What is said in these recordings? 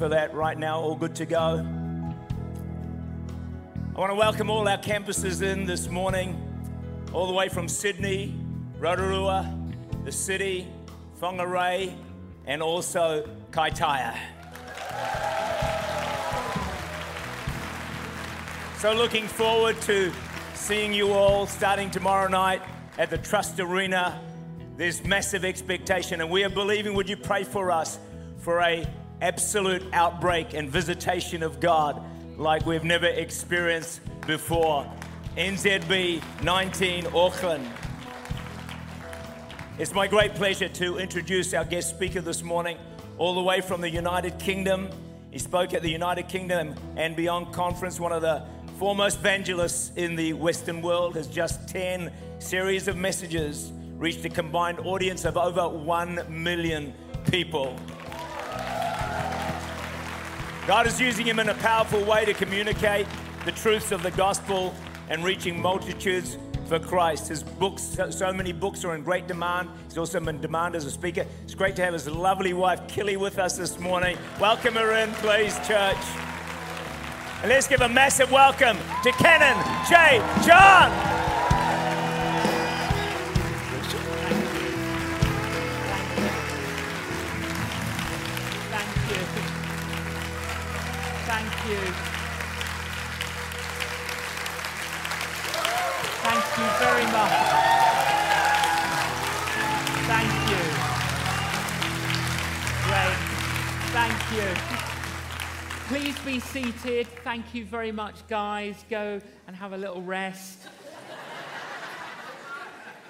for that right now. All good to go. I want to welcome all our campuses in this morning, all the way from Sydney, Rotorua, the city, Whangarei, and also Kaitaia. So, looking forward to seeing you all starting tomorrow night at the Trust Arena. There's massive expectation, and we are believing. Would you pray for us for a absolute outbreak and visitation of God like we've never experienced before. NZB 19 Auckland. It's my great pleasure to introduce our guest speaker this morning, all the way from the United Kingdom. He spoke at the United Kingdom and Beyond Conference, one of the foremost evangelists in the Western world, has just 10 series of messages reached a combined audience of over 1 million people. God is using him in a powerful way to communicate the truths of the gospel and reaching multitudes for Christ. His books, so many books are in great demand. He's also in demand as a speaker. It's great to have his lovely wife, Killy, with us this morning. Welcome her in, please, church. And let's give a massive welcome to Canon J. John. Be seated. Thank you very much, guys. Go and have a little rest.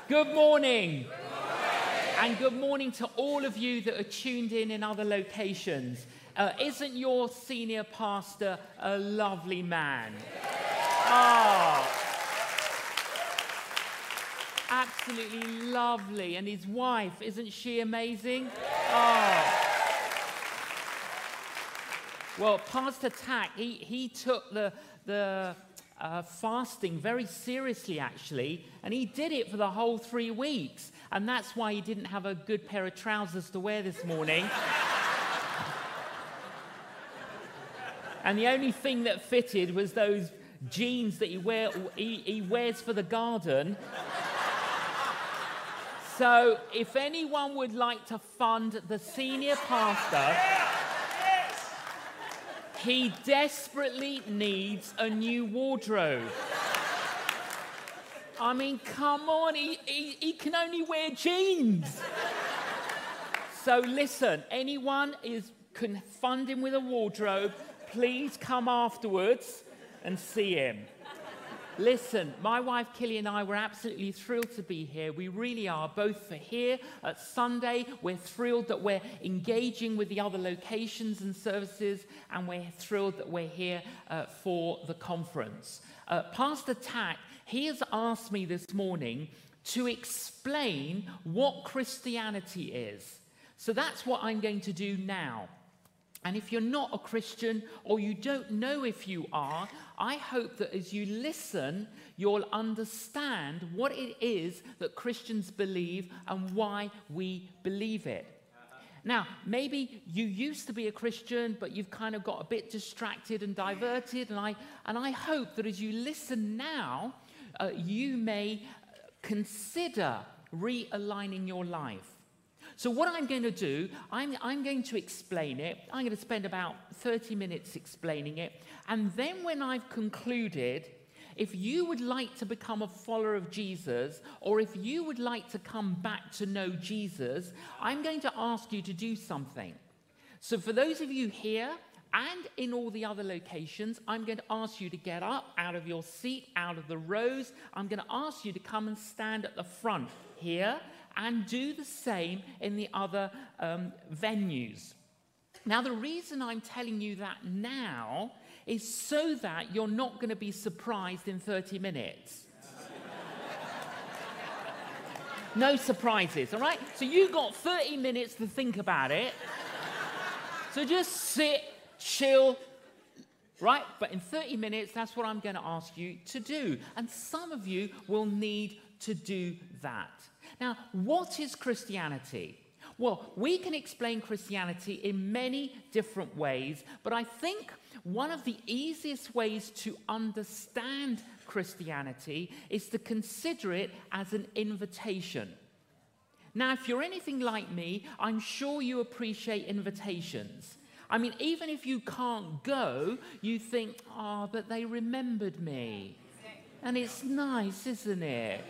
good, morning. good morning. And good morning to all of you that are tuned in in other locations. Uh, isn't your senior pastor a lovely man? Oh, absolutely lovely. And his wife, isn't she amazing? Oh. Well, Pastor Tak, he, he took the, the uh, fasting very seriously, actually, and he did it for the whole three weeks. And that's why he didn't have a good pair of trousers to wear this morning. and the only thing that fitted was those jeans that he, wear, he, he wears for the garden. so, if anyone would like to fund the senior pastor, he desperately needs a new wardrobe. I mean, come on, he, he, he can only wear jeans. So listen, anyone is can fund him with a wardrobe, please come afterwards and see him. Listen, my wife Killy and I were absolutely thrilled to be here. We really are, both for here at Sunday. We're thrilled that we're engaging with the other locations and services, and we're thrilled that we're here uh, for the conference. Uh, Pastor Tak, he has asked me this morning to explain what Christianity is. So that's what I'm going to do now. And if you're not a Christian or you don't know if you are, I hope that as you listen, you'll understand what it is that Christians believe and why we believe it. Now, maybe you used to be a Christian, but you've kind of got a bit distracted and diverted. And I, and I hope that as you listen now, uh, you may consider realigning your life. So, what I'm going to do, I'm, I'm going to explain it. I'm going to spend about 30 minutes explaining it. And then, when I've concluded, if you would like to become a follower of Jesus, or if you would like to come back to know Jesus, I'm going to ask you to do something. So, for those of you here, and in all the other locations, I'm going to ask you to get up out of your seat, out of the rows. I'm going to ask you to come and stand at the front here and do the same in the other um, venues. Now, the reason I'm telling you that now is so that you're not going to be surprised in 30 minutes. no surprises, all right? So you've got 30 minutes to think about it. So just sit, chill, right? But in 30 minutes, that's what I'm going to ask you to do. And some of you will need to do that. Now, what is Christianity? Well, we can explain Christianity in many different ways, but I think one of the easiest ways to understand Christianity is to consider it as an invitation. Now, if you're anything like me, I'm sure you appreciate invitations. I mean, even if you can't go, you think, oh, but they remembered me. And it's nice, isn't it?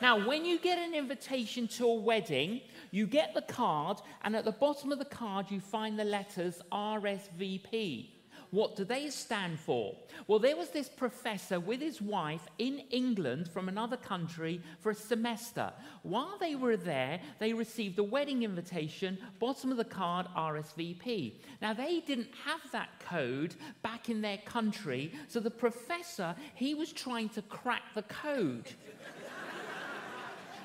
Now, when you get an invitation to a wedding, you get the card, and at the bottom of the card, you find the letters RSVP. What do they stand for? Well, there was this professor with his wife in England from another country for a semester. While they were there, they received a wedding invitation, bottom of the card, RSVP. Now, they didn't have that code back in their country, so the professor, he was trying to crack the code.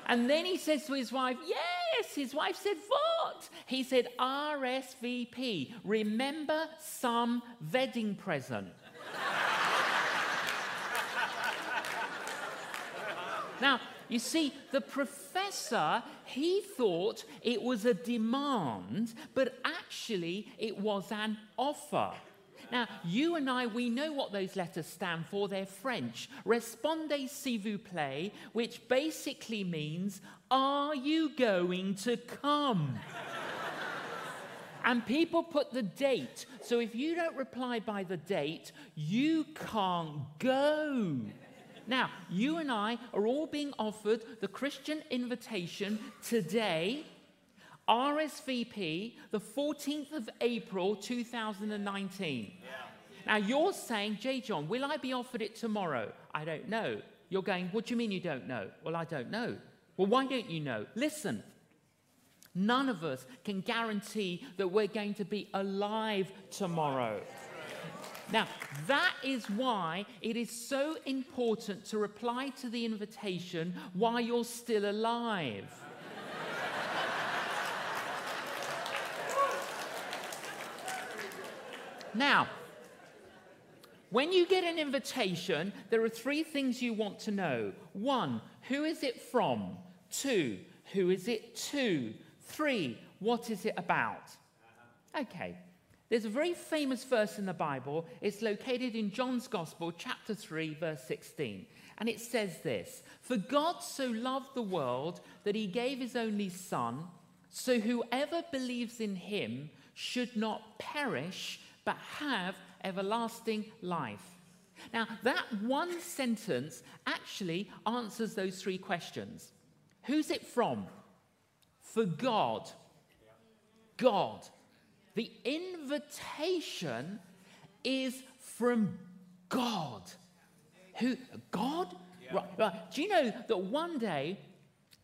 And then he says to his wife, Yes. His wife said, What? He said, RSVP. Remember some wedding present. now, you see, the professor, he thought it was a demand, but actually it was an offer. Now, you and I, we know what those letters stand for. They're French. Respondez s'il vous plaît, which basically means, Are you going to come? and people put the date. So if you don't reply by the date, you can't go. Now, you and I are all being offered the Christian invitation today RSVP, the 14th of April 2019. Yeah. Now you're saying, J. John, will I be offered it tomorrow? I don't know. You're going, what do you mean you don't know? Well, I don't know. Well, why don't you know? Listen, none of us can guarantee that we're going to be alive tomorrow. Now, that is why it is so important to reply to the invitation while you're still alive. Now, when you get an invitation, there are three things you want to know. One, who is it from? Two, who is it to? Three, what is it about? Okay, there's a very famous verse in the Bible. It's located in John's Gospel, chapter 3, verse 16. And it says this For God so loved the world that he gave his only Son, so whoever believes in him should not perish but have everlasting life. Now, that one sentence actually answers those three questions. Who's it from? For God. God. The invitation is from God. Who? God? Right, right. Do you know that one day,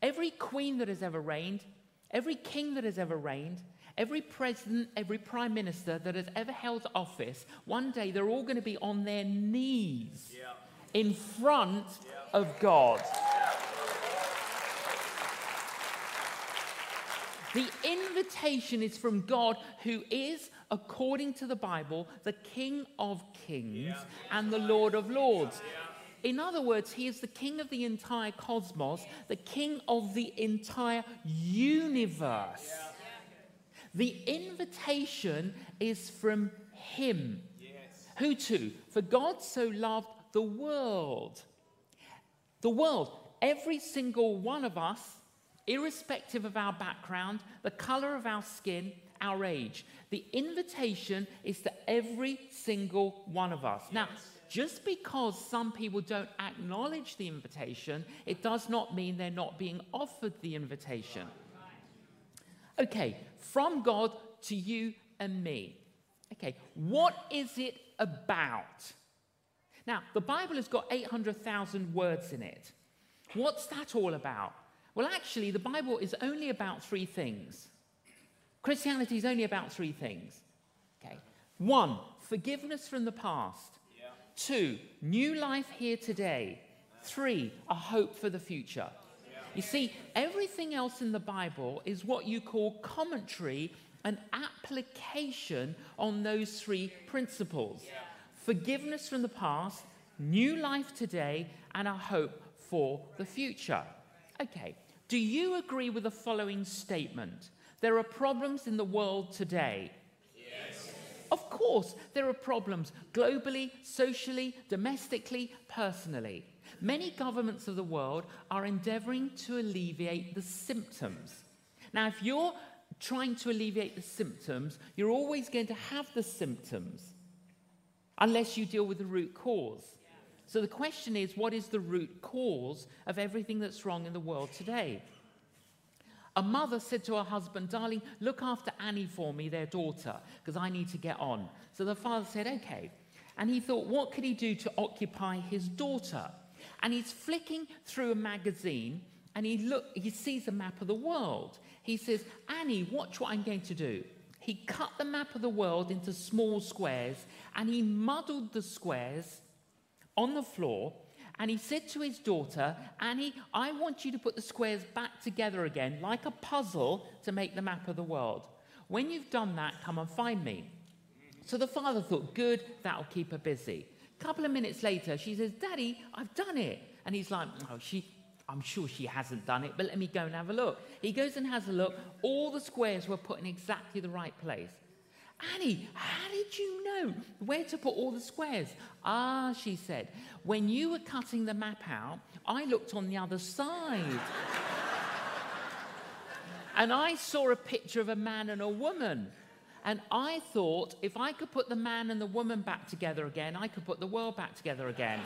every queen that has ever reigned, every king that has ever reigned, Every president, every prime minister that has ever held office, one day they're all going to be on their knees yeah. in front yeah. of God. The invitation is from God, who is, according to the Bible, the King of kings yeah. and the Lord of lords. In other words, he is the king of the entire cosmos, the king of the entire universe. The invitation is from Him. Yes. Who to? For God so loved the world. The world, every single one of us, irrespective of our background, the color of our skin, our age. The invitation is to every single one of us. Yes. Now, just because some people don't acknowledge the invitation, it does not mean they're not being offered the invitation. Okay, from God to you and me. Okay, what is it about? Now, the Bible has got 800,000 words in it. What's that all about? Well, actually, the Bible is only about three things. Christianity is only about three things. Okay. One, forgiveness from the past. Yeah. Two, new life here today. Three, a hope for the future. You see, everything else in the Bible is what you call commentary and application on those three principles forgiveness from the past, new life today, and a hope for the future. Okay, Do you agree with the following statement? There are problems in the world today. Yes. Of course, there are problems globally, socially, domestically, personally. Many governments of the world are endeavoring to alleviate the symptoms. Now, if you're trying to alleviate the symptoms, you're always going to have the symptoms unless you deal with the root cause. So the question is what is the root cause of everything that's wrong in the world today? A mother said to her husband, Darling, look after Annie for me, their daughter, because I need to get on. So the father said, Okay. And he thought, What could he do to occupy his daughter? And he's flicking through a magazine and he, look, he sees a map of the world. He says, Annie, watch what I'm going to do. He cut the map of the world into small squares and he muddled the squares on the floor and he said to his daughter, Annie, I want you to put the squares back together again like a puzzle to make the map of the world. When you've done that, come and find me. So the father thought, good, that'll keep her busy. A couple of minutes later, she says, Daddy, I've done it. And he's like, oh, she, I'm sure she hasn't done it, but let me go and have a look. He goes and has a look. All the squares were put in exactly the right place. Annie, how did you know where to put all the squares? Ah, she said, when you were cutting the map out, I looked on the other side. and I saw a picture of a man and a woman. And I thought if I could put the man and the woman back together again, I could put the world back together again.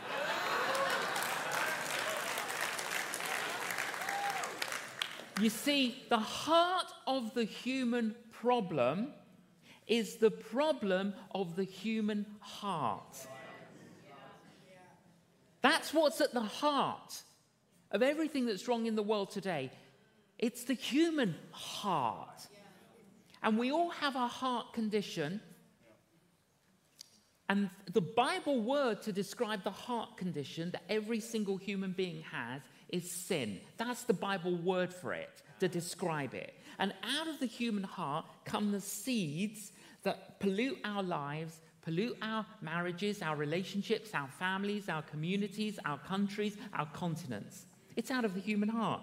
you see, the heart of the human problem is the problem of the human heart. That's what's at the heart of everything that's wrong in the world today. It's the human heart. And we all have a heart condition. And the Bible word to describe the heart condition that every single human being has is sin. That's the Bible word for it, to describe it. And out of the human heart come the seeds that pollute our lives, pollute our marriages, our relationships, our families, our communities, our countries, our continents. It's out of the human heart.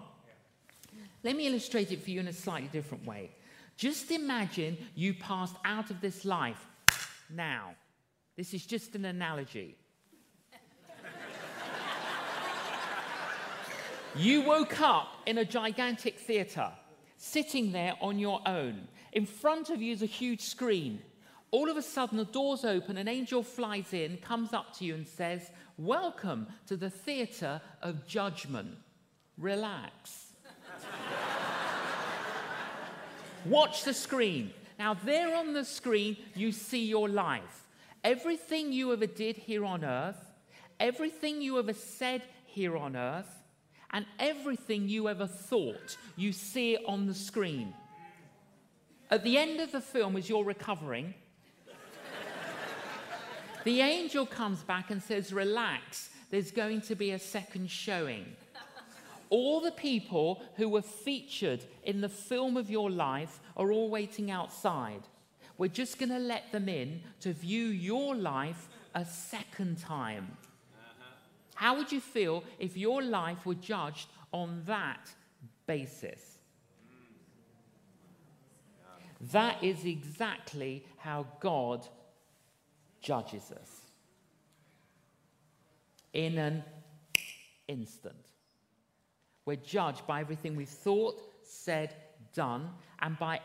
Let me illustrate it for you in a slightly different way. Just imagine you passed out of this life now. This is just an analogy. you woke up in a gigantic theatre, sitting there on your own. In front of you is a huge screen. All of a sudden, the doors open, an angel flies in, comes up to you, and says, Welcome to the theatre of judgment. Relax. Watch the screen. Now, there on the screen, you see your life. Everything you ever did here on earth, everything you ever said here on earth, and everything you ever thought, you see it on the screen. At the end of the film, as you're recovering, the angel comes back and says, Relax, there's going to be a second showing. All the people who were featured in the film of your life are all waiting outside. We're just going to let them in to view your life a second time. Uh-huh. How would you feel if your life were judged on that basis? Mm. That is exactly how God judges us. In an instant. We're judged by everything we've thought, said, done, and by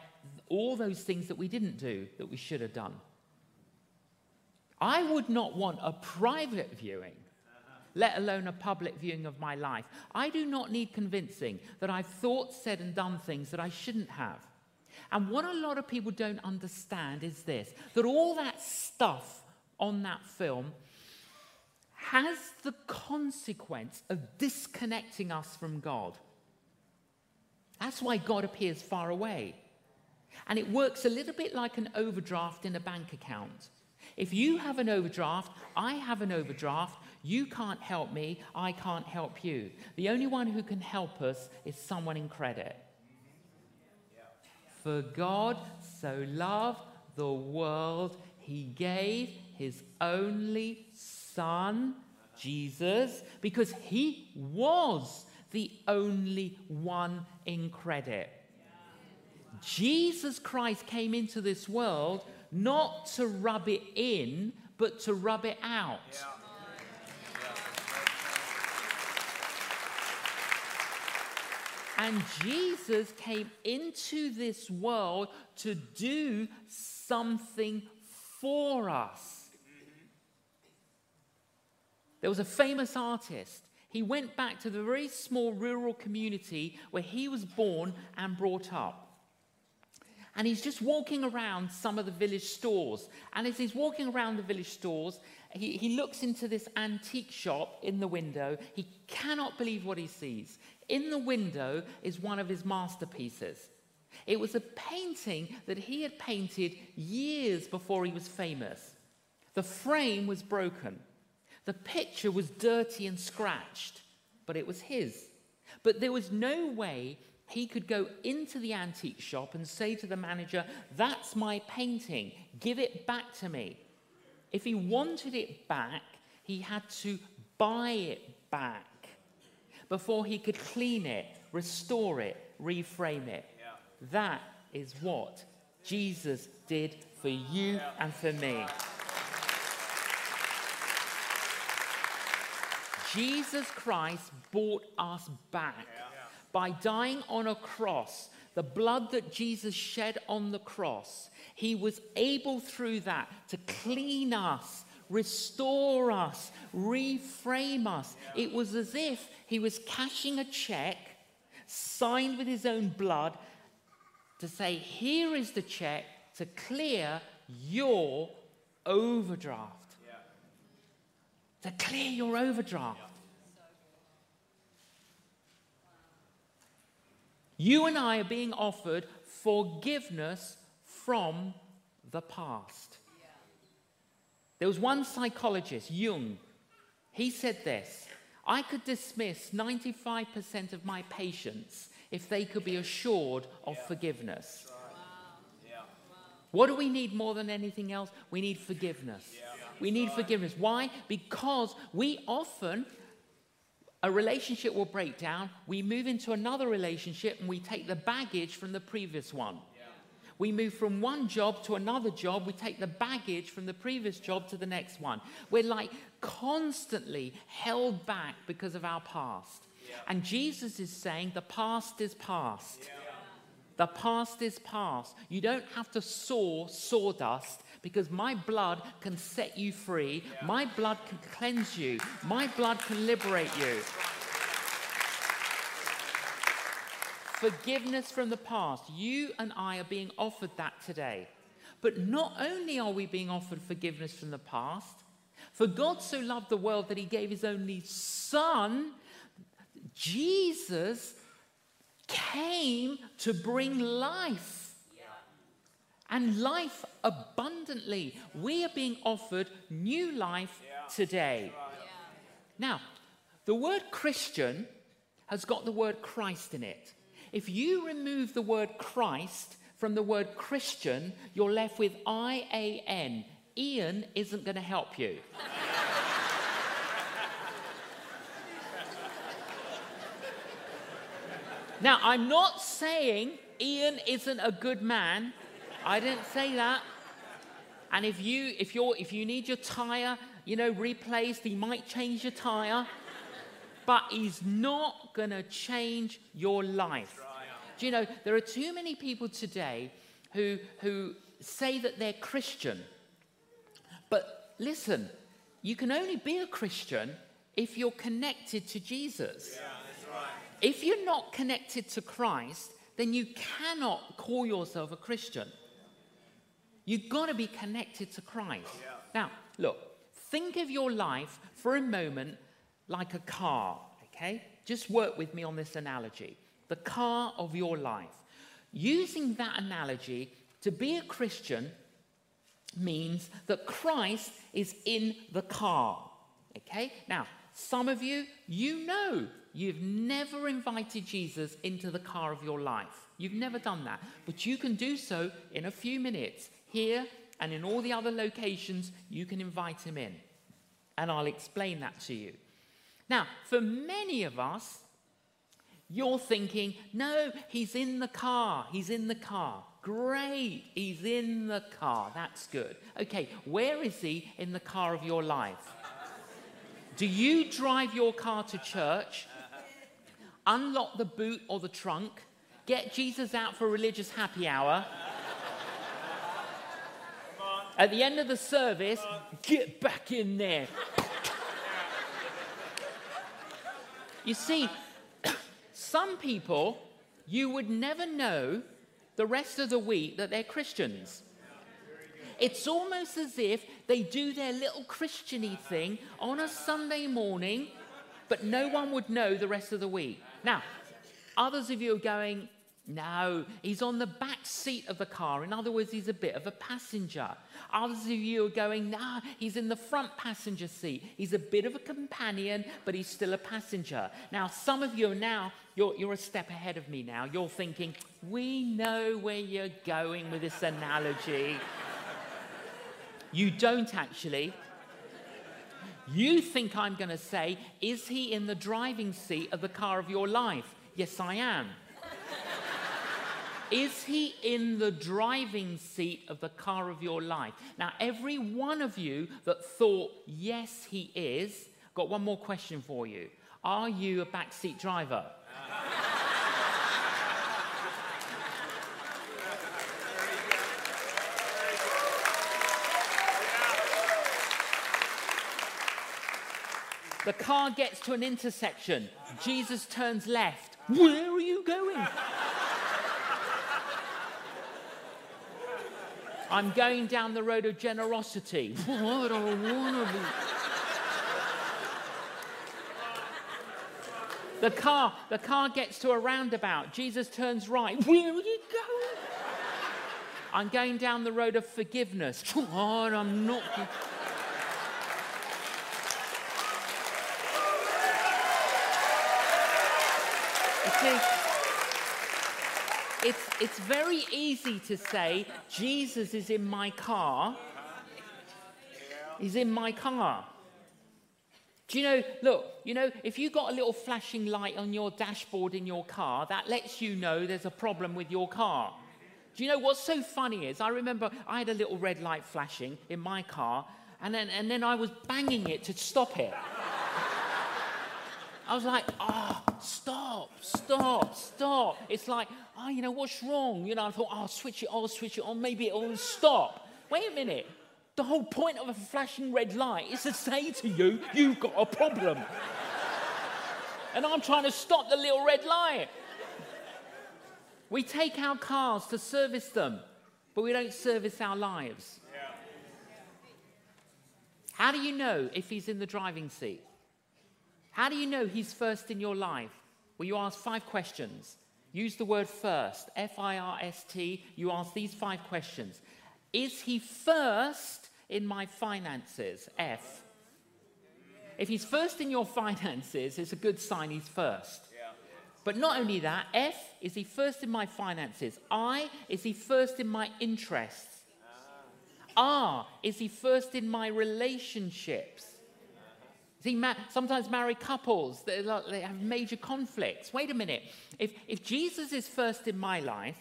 all those things that we didn't do that we should have done. I would not want a private viewing, let alone a public viewing of my life. I do not need convincing that I've thought, said, and done things that I shouldn't have. And what a lot of people don't understand is this that all that stuff on that film has the consequence of disconnecting us from God. That's why God appears far away. And it works a little bit like an overdraft in a bank account. If you have an overdraft, I have an overdraft, you can't help me, I can't help you. The only one who can help us is someone in credit. For God so loved the world, he gave his only Son, Jesus, because he was the only one in credit. Jesus Christ came into this world not to rub it in, but to rub it out. And Jesus came into this world to do something for us. There was a famous artist. He went back to the very small rural community where he was born and brought up. And he's just walking around some of the village stores. And as he's walking around the village stores, he, he looks into this antique shop in the window. He cannot believe what he sees. In the window is one of his masterpieces. It was a painting that he had painted years before he was famous. The frame was broken. The picture was dirty and scratched, but it was his. But there was no way he could go into the antique shop and say to the manager, That's my painting, give it back to me. If he wanted it back, he had to buy it back before he could clean it, restore it, reframe it. Yeah. That is what Jesus did for you yeah. and for me. Jesus Christ bought us back by dying on a cross. The blood that Jesus shed on the cross, he was able through that to clean us, restore us, reframe us. Yeah. It was as if he was cashing a check signed with his own blood to say, Here is the check to clear your overdraft. To clear your overdraft. You and I are being offered forgiveness from the past. There was one psychologist, Jung, he said this I could dismiss 95% of my patients if they could be assured of yeah. forgiveness. Right. Yeah. What do we need more than anything else? We need forgiveness. Yeah. We need forgiveness. Why? Because we often, a relationship will break down, we move into another relationship, and we take the baggage from the previous one. We move from one job to another job. We take the baggage from the previous job to the next one. We're like constantly held back because of our past. Yeah. And Jesus is saying the past is past. Yeah. The past is past. You don't have to saw sawdust because my blood can set you free. Yeah. My blood can cleanse you. My blood can liberate you. Forgiveness from the past. You and I are being offered that today. But not only are we being offered forgiveness from the past, for God so loved the world that he gave his only Son, Jesus came to bring life. And life abundantly. We are being offered new life today. Now, the word Christian has got the word Christ in it. If you remove the word Christ from the word Christian, you're left with I A N. Ian isn't going to help you. now, I'm not saying Ian isn't a good man. I didn't say that. And if you if you're if you need your tire, you know, replaced, he might change your tire but he's not going to change your life. Do you know, there are too many people today who, who say that they're Christian. But listen, you can only be a Christian if you're connected to Jesus. Yeah, right. If you're not connected to Christ, then you cannot call yourself a Christian. You've got to be connected to Christ. Yeah. Now, look, think of your life for a moment like a car, okay? Just work with me on this analogy. The car of your life. Using that analogy, to be a Christian means that Christ is in the car, okay? Now, some of you, you know you've never invited Jesus into the car of your life. You've never done that. But you can do so in a few minutes. Here and in all the other locations, you can invite him in. And I'll explain that to you. Now, for many of us, You're thinking, no, he's in the car. He's in the car. Great, he's in the car. That's good. Okay, where is he in the car of your life? Do you drive your car to church, unlock the boot or the trunk, get Jesus out for religious happy hour? At the end of the service, get back in there. You see, some people, you would never know the rest of the week that they're Christians. It's almost as if they do their little Christiany thing on a Sunday morning, but no one would know the rest of the week. Now, others of you are going, no, he's on the back seat of the car. In other words, he's a bit of a passenger. Others of you are going, nah, he's in the front passenger seat. He's a bit of a companion, but he's still a passenger. Now, some of you are now, you're, you're a step ahead of me now. You're thinking, we know where you're going with this analogy. you don't actually. You think I'm going to say, is he in the driving seat of the car of your life? Yes, I am. Is he in the driving seat of the car of your life? Now, every one of you that thought, yes, he is, got one more question for you. Are you a backseat driver? The car gets to an intersection. Jesus turns left. Where are you going? I'm going down the road of generosity. What I want to be. The car, the car gets to a roundabout. Jesus turns right. Where are you going? I'm going down the road of forgiveness. God, I'm not. You see, it's, it's very easy to say, Jesus is in my car. He's in my car. Do you know, look, you know, if you've got a little flashing light on your dashboard in your car, that lets you know there's a problem with your car. Do you know what's so funny is I remember I had a little red light flashing in my car, and then, and then I was banging it to stop it. I was like, ah, oh, stop, stop, stop. It's like, oh, you know, what's wrong? You know, I thought, oh, I'll switch it on, switch it on, maybe it'll stop. Wait a minute. The whole point of a flashing red light is to say to you, you've got a problem. and I'm trying to stop the little red light. We take our cars to service them, but we don't service our lives. How do you know if he's in the driving seat? How do you know He's first in your life? Well, you ask five questions. Use the word first, F I R S T. You ask these five questions Is He first in my finances? F. If He's first in your finances, it's a good sign He's first. But not only that, F, is he first in my finances? I, is he first in my interests? Ah. R, is he first in my relationships? See, ma- sometimes married couples, they have major conflicts. Wait a minute. If, if Jesus is first in my life,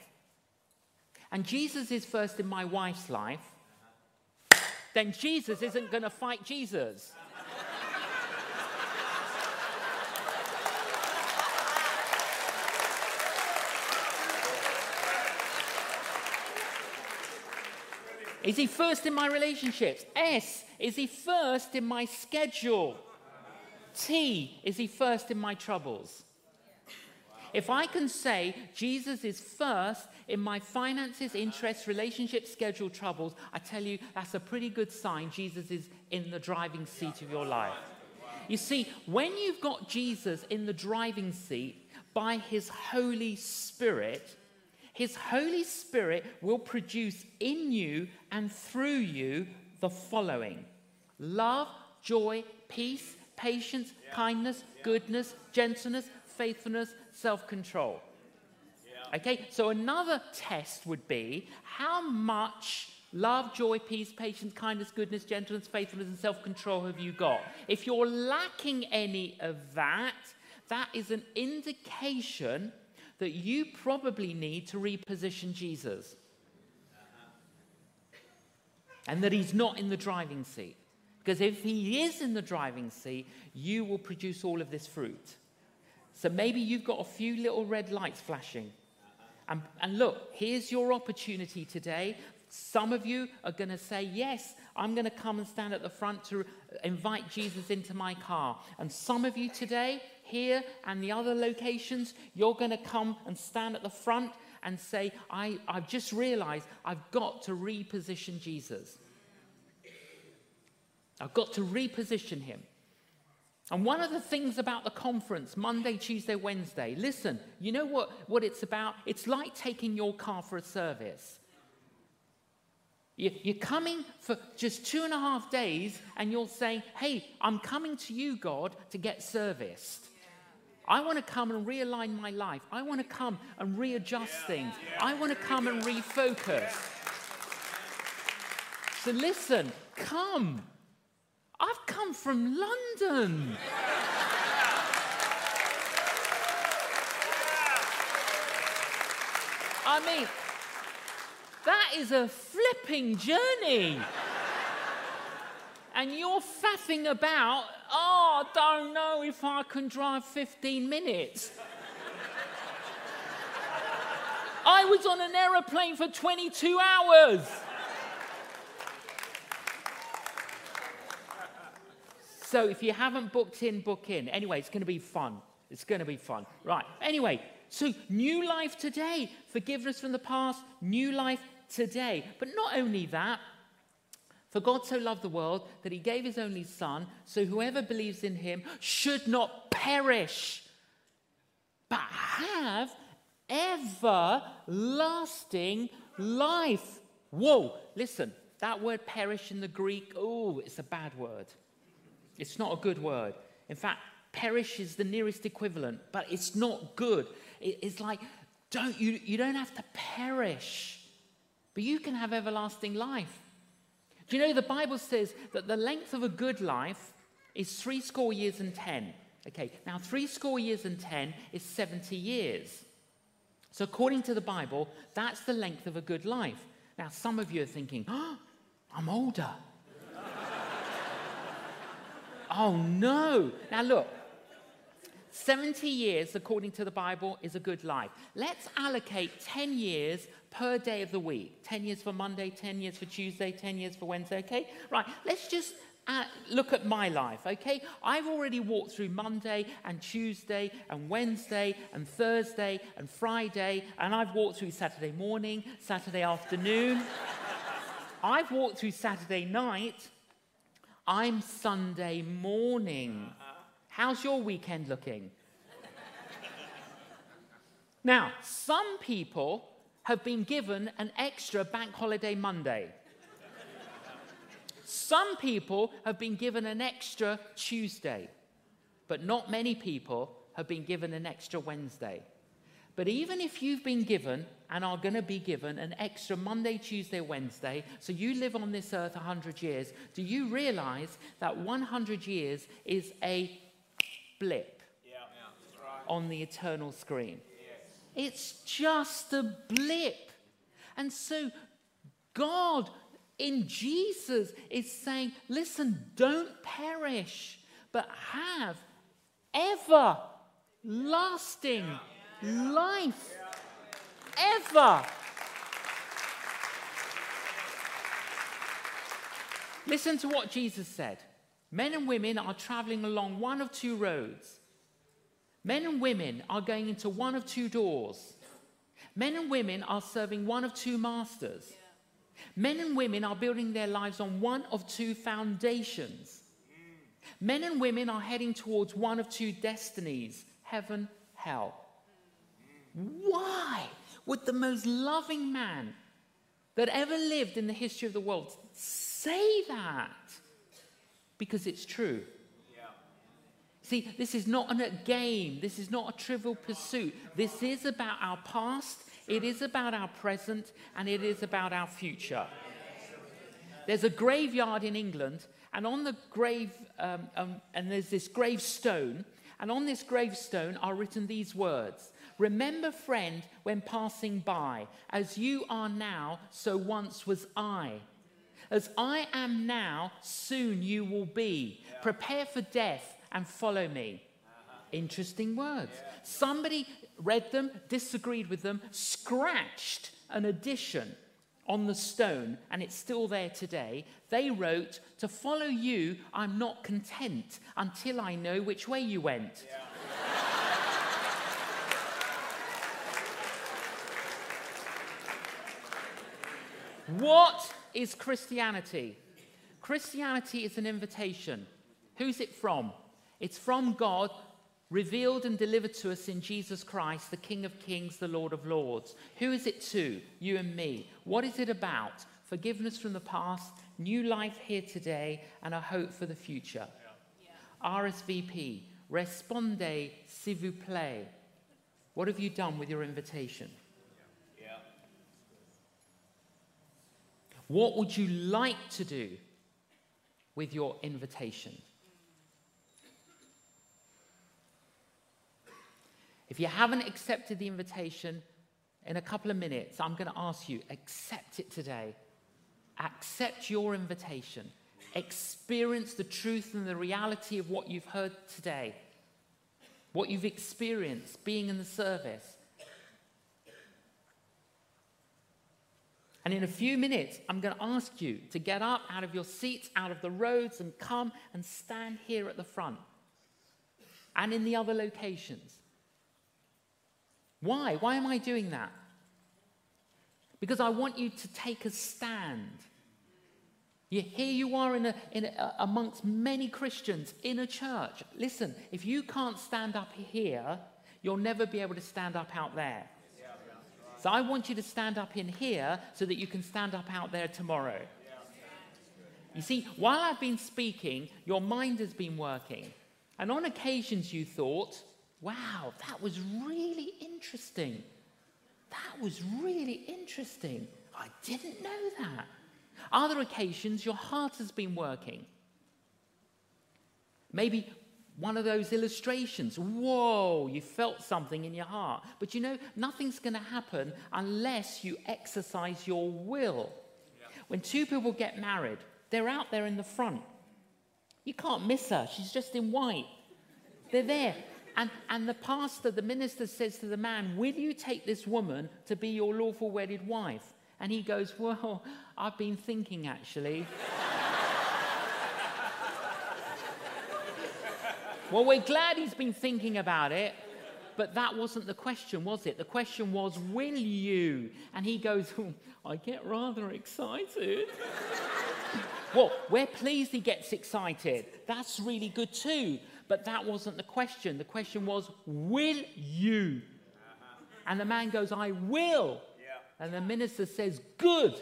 and Jesus is first in my wife's life, then Jesus isn't going to fight Jesus. Is he first in my relationships? S, is he first in my schedule? T, is he first in my troubles? If I can say Jesus is first in my finances, interests, relationships, schedule, troubles, I tell you that's a pretty good sign Jesus is in the driving seat of your life. You see, when you've got Jesus in the driving seat by his Holy Spirit, his Holy Spirit will produce in you and through you the following love, joy, peace, patience, yeah. kindness, yeah. goodness, gentleness, faithfulness, self control. Yeah. Okay, so another test would be how much love, joy, peace, patience, kindness, goodness, gentleness, faithfulness, and self control have you got? If you're lacking any of that, that is an indication that you probably need to reposition Jesus. Uh-huh. And that he's not in the driving seat. Because if he is in the driving seat, you will produce all of this fruit. So maybe you've got a few little red lights flashing. And, and look, here's your opportunity today. Some of you are going to say, Yes, I'm going to come and stand at the front to invite Jesus into my car. And some of you today, here and the other locations, you're going to come and stand at the front and say, I, I've just realized I've got to reposition Jesus. I've got to reposition him. And one of the things about the conference, Monday, Tuesday, Wednesday, listen, you know what, what it's about? It's like taking your car for a service. You're coming for just two and a half days and you're saying, Hey, I'm coming to you, God, to get serviced. I want to come and realign my life. I want to come and readjust things. I want to come and refocus. So listen, come. I've come from London. I mean, that is a flipping journey. and you're faffing about, oh, I don't know if I can drive 15 minutes. I was on an aeroplane for 22 hours. So if you haven't booked in, book in. Anyway, it's going to be fun. It's going to be fun. Right. Anyway, so new life today, forgiveness from the past, new life today. But not only that, for God so loved the world that he gave his only Son, so whoever believes in him should not perish, but have everlasting life. Whoa, listen, that word perish in the Greek, oh, it's a bad word. It's not a good word. In fact, perish is the nearest equivalent, but it's not good. It's like, don't, you, you don't have to perish, but you can have everlasting life. Do you know the Bible says that the length of a good life is three score years and ten? Okay, now three score years and ten is 70 years. So, according to the Bible, that's the length of a good life. Now, some of you are thinking, oh, I'm older. Oh no. Now look, 70 years, according to the Bible, is a good life. Let's allocate 10 years per day of the week 10 years for Monday, 10 years for Tuesday, 10 years for Wednesday, okay? Right, let's just uh, look at my life, okay? I've already walked through Monday and Tuesday and Wednesday and Thursday and Friday, and I've walked through Saturday morning, Saturday afternoon. I've walked through Saturday night. I'm Sunday morning. How's your weekend looking? now, some people have been given an extra bank holiday Monday. Some people have been given an extra Tuesday, but not many people have been given an extra Wednesday. But even if you've been given and are going to be given an extra Monday, Tuesday, Wednesday, so you live on this earth 100 years, do you realize that 100 years is a blip yeah. Yeah, right. on the eternal screen? Yes. It's just a blip. And so God in Jesus is saying, listen, don't perish, but have everlasting. Yeah life ever. Listen to what Jesus said. Men and women are traveling along one of two roads. Men and women are going into one of two doors. Men and women are serving one of two masters. Men and women are building their lives on one of two foundations. Men and women are heading towards one of two destinies heaven, hell. Why would the most loving man that ever lived in the history of the world say that? Because it's true. See, this is not a game. This is not a trivial pursuit. This is about our past, it is about our present, and it is about our future. There's a graveyard in England, and on the grave, um, um, and there's this gravestone, And on this gravestone are written these words Remember, friend, when passing by, as you are now, so once was I. As I am now, soon you will be. Prepare for death and follow me. Interesting words. Somebody read them, disagreed with them, scratched an addition on the stone, and it's still there today. They wrote, To follow you, I'm not content until I know which way you went. Yeah. what is Christianity? Christianity is an invitation. Who's it from? It's from God revealed and delivered to us in Jesus Christ, the King of Kings, the Lord of Lords. Who is it to? You and me. What is it about? Forgiveness from the past, new life here today, and a hope for the future. Yeah. RSVP, responde s'il vous plaît. What have you done with your invitation? What would you like to do with your invitation? If you haven't accepted the invitation, in a couple of minutes, I'm going to ask you accept it today. Accept your invitation. Experience the truth and the reality of what you've heard today, what you've experienced being in the service. And in a few minutes, I'm going to ask you to get up out of your seats, out of the roads, and come and stand here at the front and in the other locations. Why? Why am I doing that? Because I want you to take a stand. You, here you are in a, in a, amongst many Christians in a church. Listen, if you can't stand up here, you'll never be able to stand up out there. So I want you to stand up in here so that you can stand up out there tomorrow. You see, while I've been speaking, your mind has been working. And on occasions you thought, Wow, that was really interesting. That was really interesting. I didn't know that. Other occasions, your heart has been working. Maybe one of those illustrations. Whoa, you felt something in your heart. But you know, nothing's going to happen unless you exercise your will. When two people get married, they're out there in the front. You can't miss her. She's just in white. They're there. And, and the pastor, the minister says to the man, Will you take this woman to be your lawful wedded wife? And he goes, Well, I've been thinking actually. Well, we're glad he's been thinking about it. But that wasn't the question, was it? The question was, Will you? And he goes, oh, I get rather excited. well, we're pleased he gets excited. That's really good too. But that wasn't the question. The question was, Will you? Uh-huh. And the man goes, I will. Yeah. And the minister says, Good.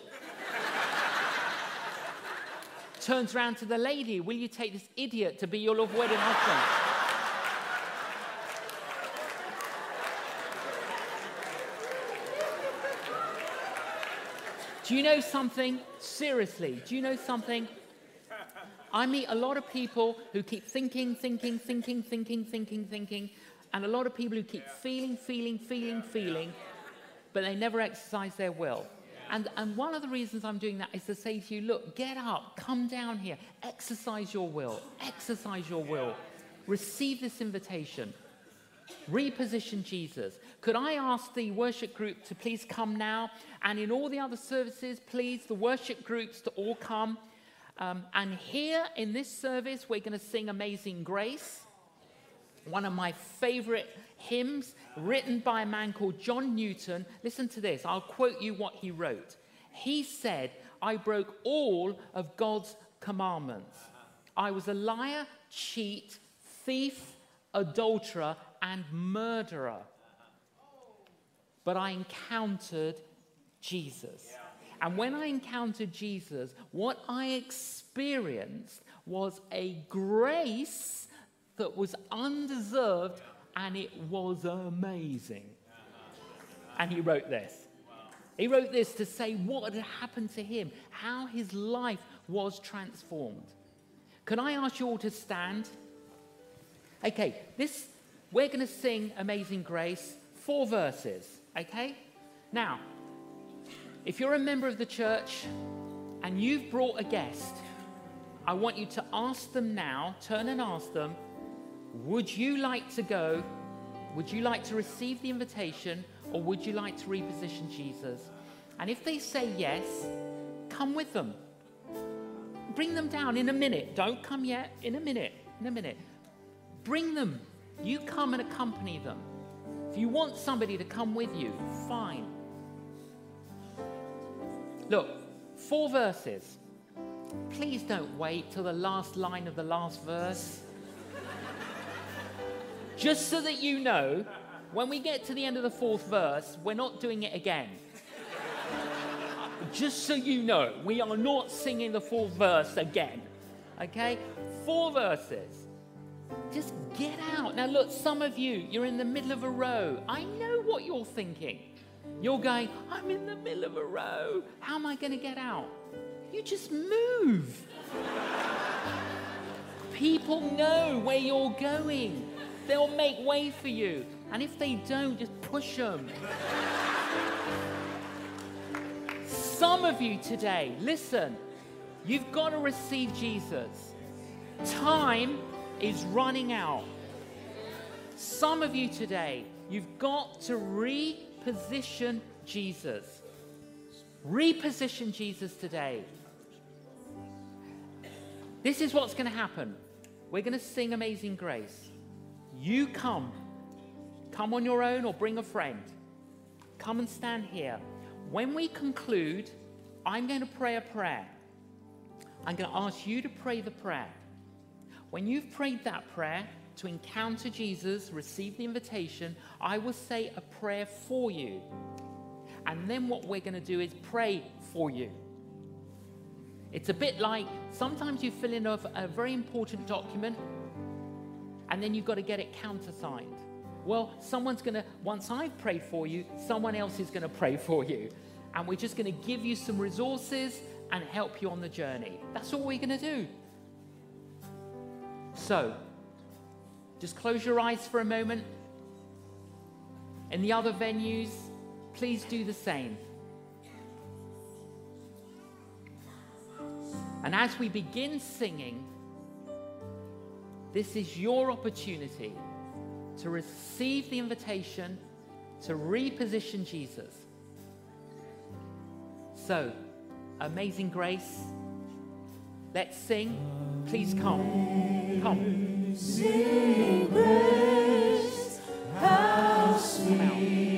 Turns around to the lady, Will you take this idiot to be your love wedding husband? Do you know something? Seriously, do you know something? I meet a lot of people who keep thinking, thinking, thinking, thinking, thinking, thinking, and a lot of people who keep feeling, feeling, feeling, feeling, but they never exercise their will. And, and one of the reasons I'm doing that is to say to you, look, get up, come down here, exercise your will, exercise your will, receive this invitation, reposition Jesus. Could I ask the worship group to please come now? And in all the other services, please, the worship groups to all come. Um, and here in this service, we're going to sing Amazing Grace, one of my favorite hymns written by a man called John Newton. Listen to this. I'll quote you what he wrote. He said, I broke all of God's commandments. I was a liar, cheat, thief, adulterer, and murderer. But I encountered Jesus. And when I encountered Jesus, what I experienced was a grace that was undeserved and it was amazing. And he wrote this. He wrote this to say what had happened to him, how his life was transformed. Can I ask you all to stand? Okay, this we're going to sing Amazing Grace, four verses, okay? Now, if you're a member of the church and you've brought a guest, I want you to ask them now, turn and ask them, would you like to go? Would you like to receive the invitation or would you like to reposition Jesus? And if they say yes, come with them. Bring them down in a minute. Don't come yet. In a minute. In a minute. Bring them. You come and accompany them. If you want somebody to come with you, fine. Look, four verses. Please don't wait till the last line of the last verse. Just so that you know, when we get to the end of the fourth verse, we're not doing it again. Just so you know, we are not singing the fourth verse again. Okay? Four verses. Just get out. Now, look, some of you, you're in the middle of a row. I know what you're thinking. You're going, I'm in the middle of a row. How am I going to get out? You just move. People know where you're going, they'll make way for you. And if they don't, just push them. Some of you today, listen, you've got to receive Jesus. Time is running out. Some of you today, you've got to reposition Jesus. Reposition Jesus today. This is what's going to happen. We're going to sing Amazing Grace. You come. Come on your own or bring a friend. Come and stand here. When we conclude, I'm going to pray a prayer. I'm going to ask you to pray the prayer. When you've prayed that prayer to encounter Jesus, receive the invitation, I will say a prayer for you. And then what we're going to do is pray for you. It's a bit like sometimes you fill in a, a very important document and then you've got to get it countersigned. Well, someone's going to, once I've prayed for you, someone else is going to pray for you. And we're just going to give you some resources and help you on the journey. That's all we're going to do. So, just close your eyes for a moment. In the other venues, please do the same. And as we begin singing, this is your opportunity to receive the invitation to reposition Jesus. So, amazing grace. Let's sing. Please come. Come. Sing grace, how sweet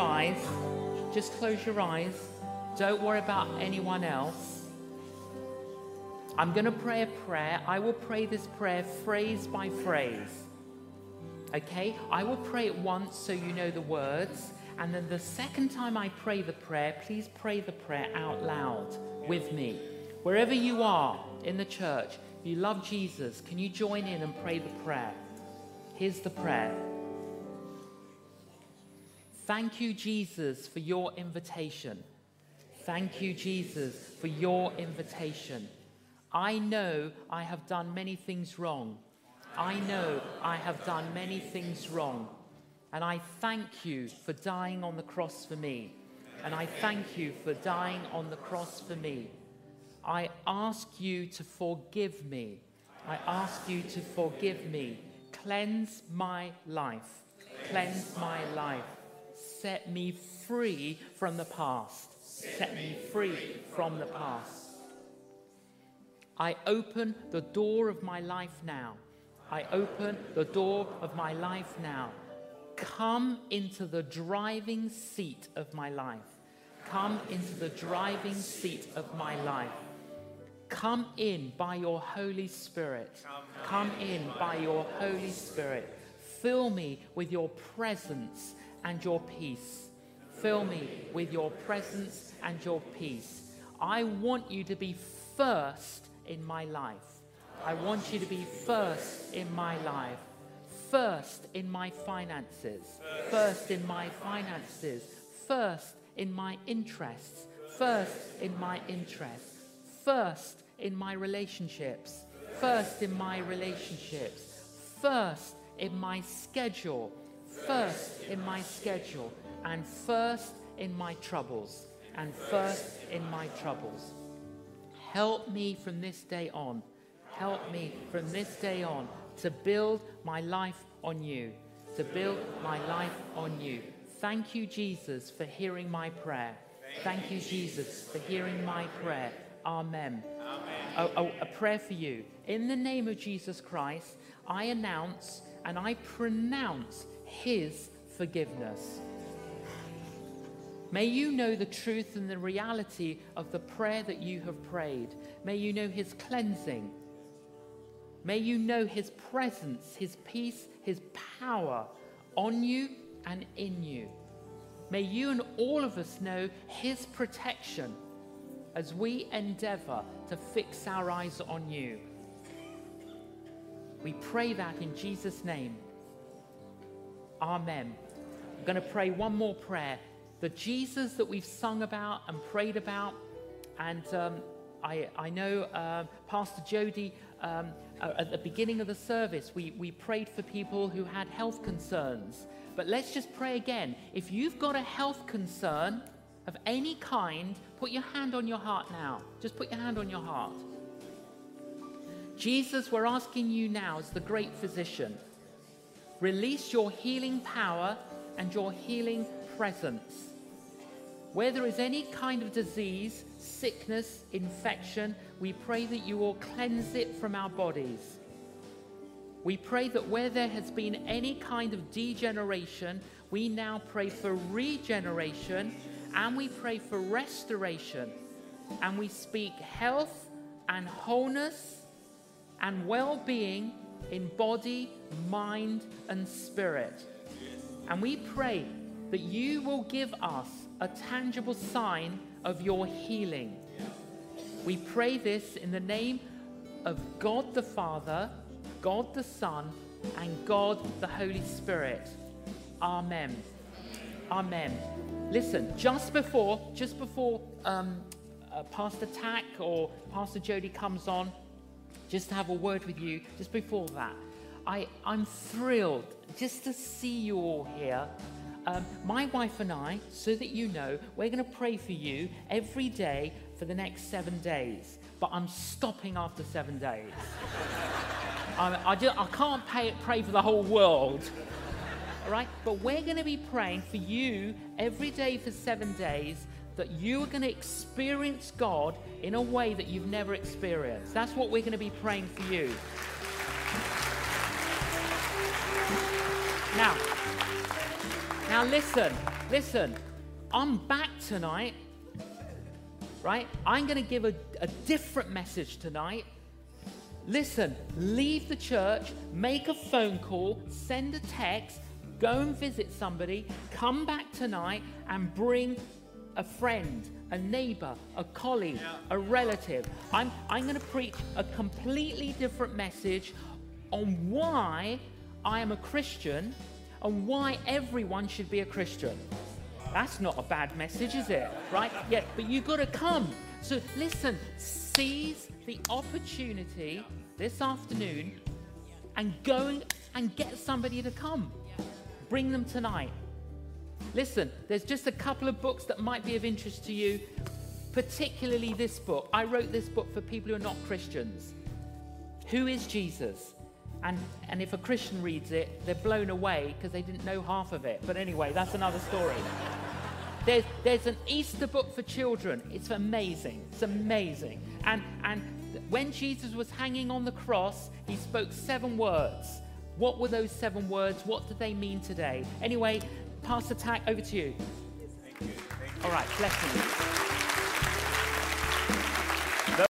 eyes. Just close your eyes. Don't worry about anyone else. I'm going to pray a prayer. I will pray this prayer phrase by phrase. Okay? I will pray it once so you know the words. And then the second time I pray the prayer, please pray the prayer out loud with me. Wherever you are in the church, if you love Jesus, can you join in and pray the prayer? Here's the prayer. Thank you, Jesus, for your invitation. Thank you, Jesus, for your invitation. I know I have done many things wrong. I know I have done many things wrong. And I thank you for dying on the cross for me. And I thank you for dying on the cross for me. I ask you to forgive me. I ask you to forgive me. Cleanse my life. Cleanse my life. Set me free from the past. Set me free from the past. I open the door of my life now. I open the door of my life now. Come into the driving seat of my life. Come into the driving seat of my life. Come in by your Holy Spirit. Come in by your Holy Spirit. Fill me with your presence and your peace. Fill me with your presence and your peace. I want you to be first in my life. I want you to be first in my life. First in my finances. First in my finances. First in my interests. First in my interests. First in my relationships. First in my relationships. First in my schedule. First in my schedule. And first in my troubles. And first in my troubles. Help me from this day on. Help me from this day on to build my life on you. To build my life on you. Thank you, Jesus, for hearing my prayer. Thank you, Jesus, for hearing my prayer. Amen. A, a, oh, oh, a prayer for you. In the name of Jesus Christ, I announce and I pronounce his forgiveness. May you know the truth and the reality of the prayer that you have prayed. May you know his cleansing. May you know his presence, his peace, his power on you and in you. May you and all of us know his protection as we endeavor to fix our eyes on you. We pray that in Jesus' name. Amen. I'm going to pray one more prayer. The Jesus that we've sung about and prayed about, and um, I, I, know uh, Pastor Jody, um, at the beginning of the service, we, we prayed for people who had health concerns. But let's just pray again. If you've got a health concern of any kind, put your hand on your heart now. Just put your hand on your heart. Jesus, we're asking you now, as the great physician, release your healing power and your healing presence. Where there is any kind of disease, sickness, infection, we pray that you will cleanse it from our bodies. We pray that where there has been any kind of degeneration, we now pray for regeneration and we pray for restoration. And we speak health and wholeness and well being in body, mind, and spirit. And we pray that you will give us a tangible sign of your healing. We pray this in the name of God the Father, God the Son, and God the Holy Spirit. Amen. Amen. Listen, just before, just before um, uh, Pastor Tak or Pastor Jody comes on, just to have a word with you, just before that, I, I'm thrilled just to see you all here. Um, my wife and I, so that you know, we're going to pray for you every day for the next seven days. But I'm stopping after seven days. I, I, just, I can't pay, pray for the whole world. All right? But we're going to be praying for you every day for seven days that you are going to experience God in a way that you've never experienced. That's what we're going to be praying for you. Now, Now, listen, listen. I'm back tonight, right? I'm going to give a, a different message tonight. Listen, leave the church, make a phone call, send a text, go and visit somebody, come back tonight and bring a friend, a neighbor, a colleague, a relative. I'm, I'm going to preach a completely different message on why I am a Christian and why everyone should be a Christian. That's not a bad message, is it? Right? Yeah, but you've got to come. So listen, seize the opportunity this afternoon and go and get somebody to come. Bring them tonight. Listen, there's just a couple of books that might be of interest to you, particularly this book. I wrote this book for people who are not Christians. Who is Jesus? And, and if a Christian reads it, they're blown away because they didn't know half of it. But anyway, that's another story. There's, there's an Easter book for children. It's amazing. It's amazing. And, and when Jesus was hanging on the cross, he spoke seven words. What were those seven words? What do they mean today? Anyway, Pastor Tak, over to you. Thank you. Thank you. All right.